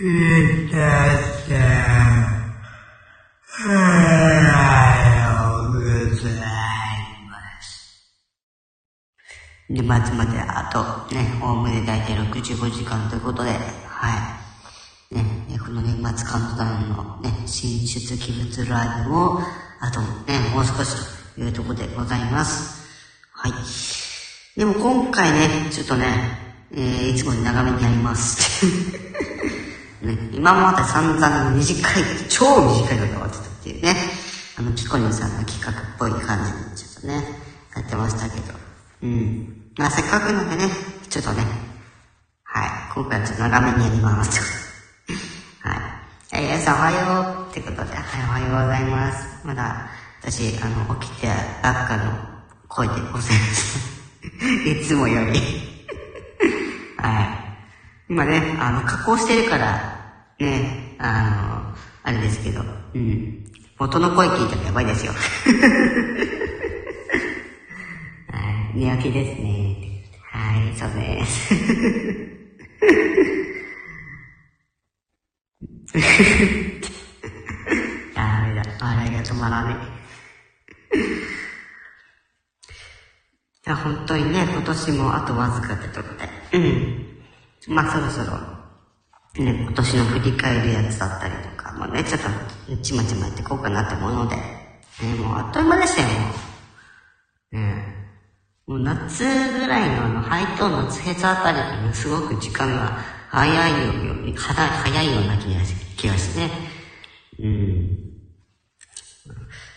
いたさん、おはようございます。年末まであとね、おおむね大体65時間ということで、はい。ね、この年末カウントダウンのね、進出鬼物ライブも、あとね、もう少しというところでございます。はい。でも今回ね、ちょっとね、えー、いつもより長めにやります。ね、今まで散々短い、超短いので終わってたっていうね、あの、ピコリンさんの企画っぽい感じにちょっとね、やってましたけど、うん。まあせっかくなんでね、ちょっとね、はい、今回はちょっと長めにやります。はい。えー、皆さんおはようってことで、はい、おはようございます。まだ、私、あの、起きてばっかの声でございます。いつもより。はい。今ね、あの、加工してるから、ね、あの、あれですけど、うん。元の声聞いたらやばいですよ。はい。寝起きですね。はい、そうです。ダメだ。笑いが止まらねえ。い、本当にね、今年もあとわずかってとこで。うん。まあ、そろそろ、ね、今年の振り返るやつだったりとか、もうね、ちょっと、ちまちまやっていこうかなって思うので、ね、もうあっという間でしたよ、ねもう夏ぐらいのあの、ハイトーンのツヘツあたりがね、すごく時間が早いように、早いような気がし気がして。うん。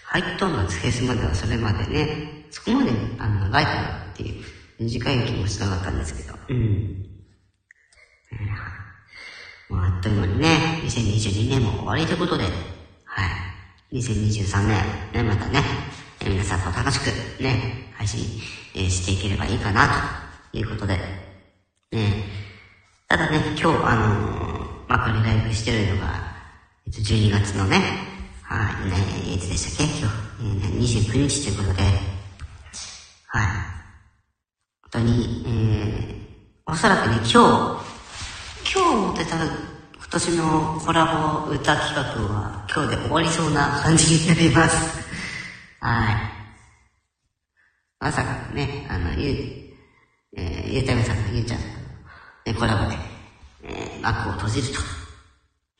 ハイトーンのツヘスまではそれまでね、そこまで、あの、ライフだっていう短い気もしなかったんですけど、うん。もうあっという間にね、2022年も終わりということで、はい。2023年、ね、またね、皆さんと楽しくね、配信、えーしていければいいかな、ということで、ね、ただね、今日、あのーまあ、これライブしてるのが、えっと、12月のね、はい、ね、いつでしたっけ？今日、えーね、29日ということで、はい。本当に、えー、おそらくね、今日、今日持ってた今年のコラボ歌企画は今日で終わりそうな感じになります。はい。まさかね、あの、ゆう、えー、ゆうためさんとゆうちゃんの、ね、コラボで、えー、幕を閉じると。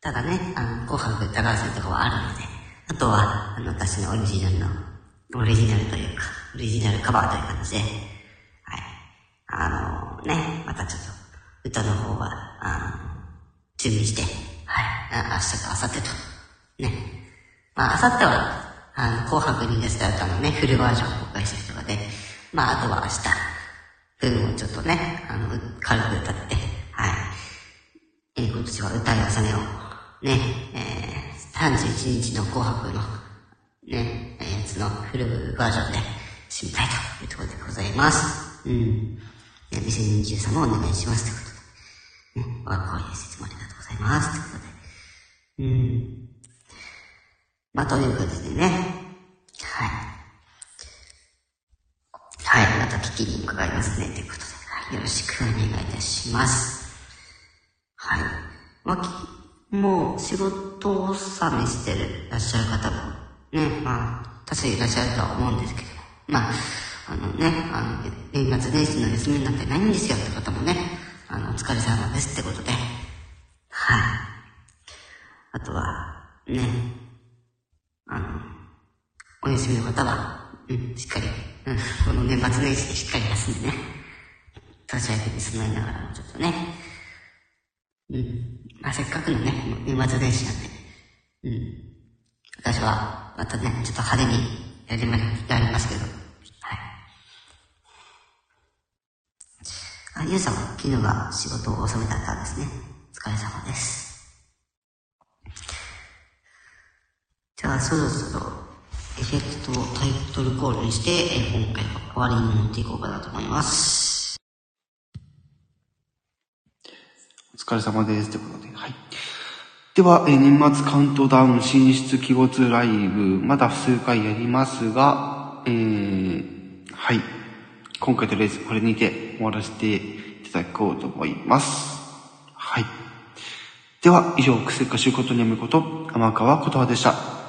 ただね、あの、紅白歌合戦とかはあるので、あとは、あの、私のオリジナルの、オリジナルというか、オリジナルカバーという感じで、はい。あのね、またちょっと、歌の方は、あ、準備して、はい、明日と明後日と、ね。まあ、明後日は、あの、紅白に出した歌のね、フルバージョンを公開するとかで、まあ、あとは明日、分をちょっとね、あの、軽く歌って、はい。えー今年は歌い納めを、ね、えー、31日の紅白の、ね、えーやつのフルバージョンで締めたいというところでございます。うん。えー2023もお願いしますということで。ね、我が声説もありがとうございます。ということで。うん。まあ、ということでね。はい。はい、また聞きに伺いますね。ということで、はい、よろしくお願いいたします。はい。まあ、きもう仕事納めしてるらっしゃる方も、ね、まあ、多数いらっしゃるとは思うんですけど、まあ、あのね、あの、年末年始の休みになってないんですよって方もね、あの、お疲れ様ですってことで、はい。あとは、ね、あの、お休みの方は、うん、しっかり、うん、この年末年始でしっかり休んでね、立ち上げに備えながらもちょっとね、うん、まあせっかくのね、年末年始なんで、うん、私は、またね、ちょっと派手にやりま、やりますけど、はい。あ、ゆうさん昨日が仕事を収めだったんですね。お疲れ様です。じゃあ、そろそろ、エフェクトをタイトルコールにして、え今回は終わりに持っていこうかなと思います。お疲れ様です。ということで、はい。では、えー年末カウントダウン進出鬼没ライブ、まだ数回やりますが、えー、はい。今回とりあえずこれにて終わらせていただこうと思います。はい。では、以上、クセッカシュことにやむこと、天川琴葉でした。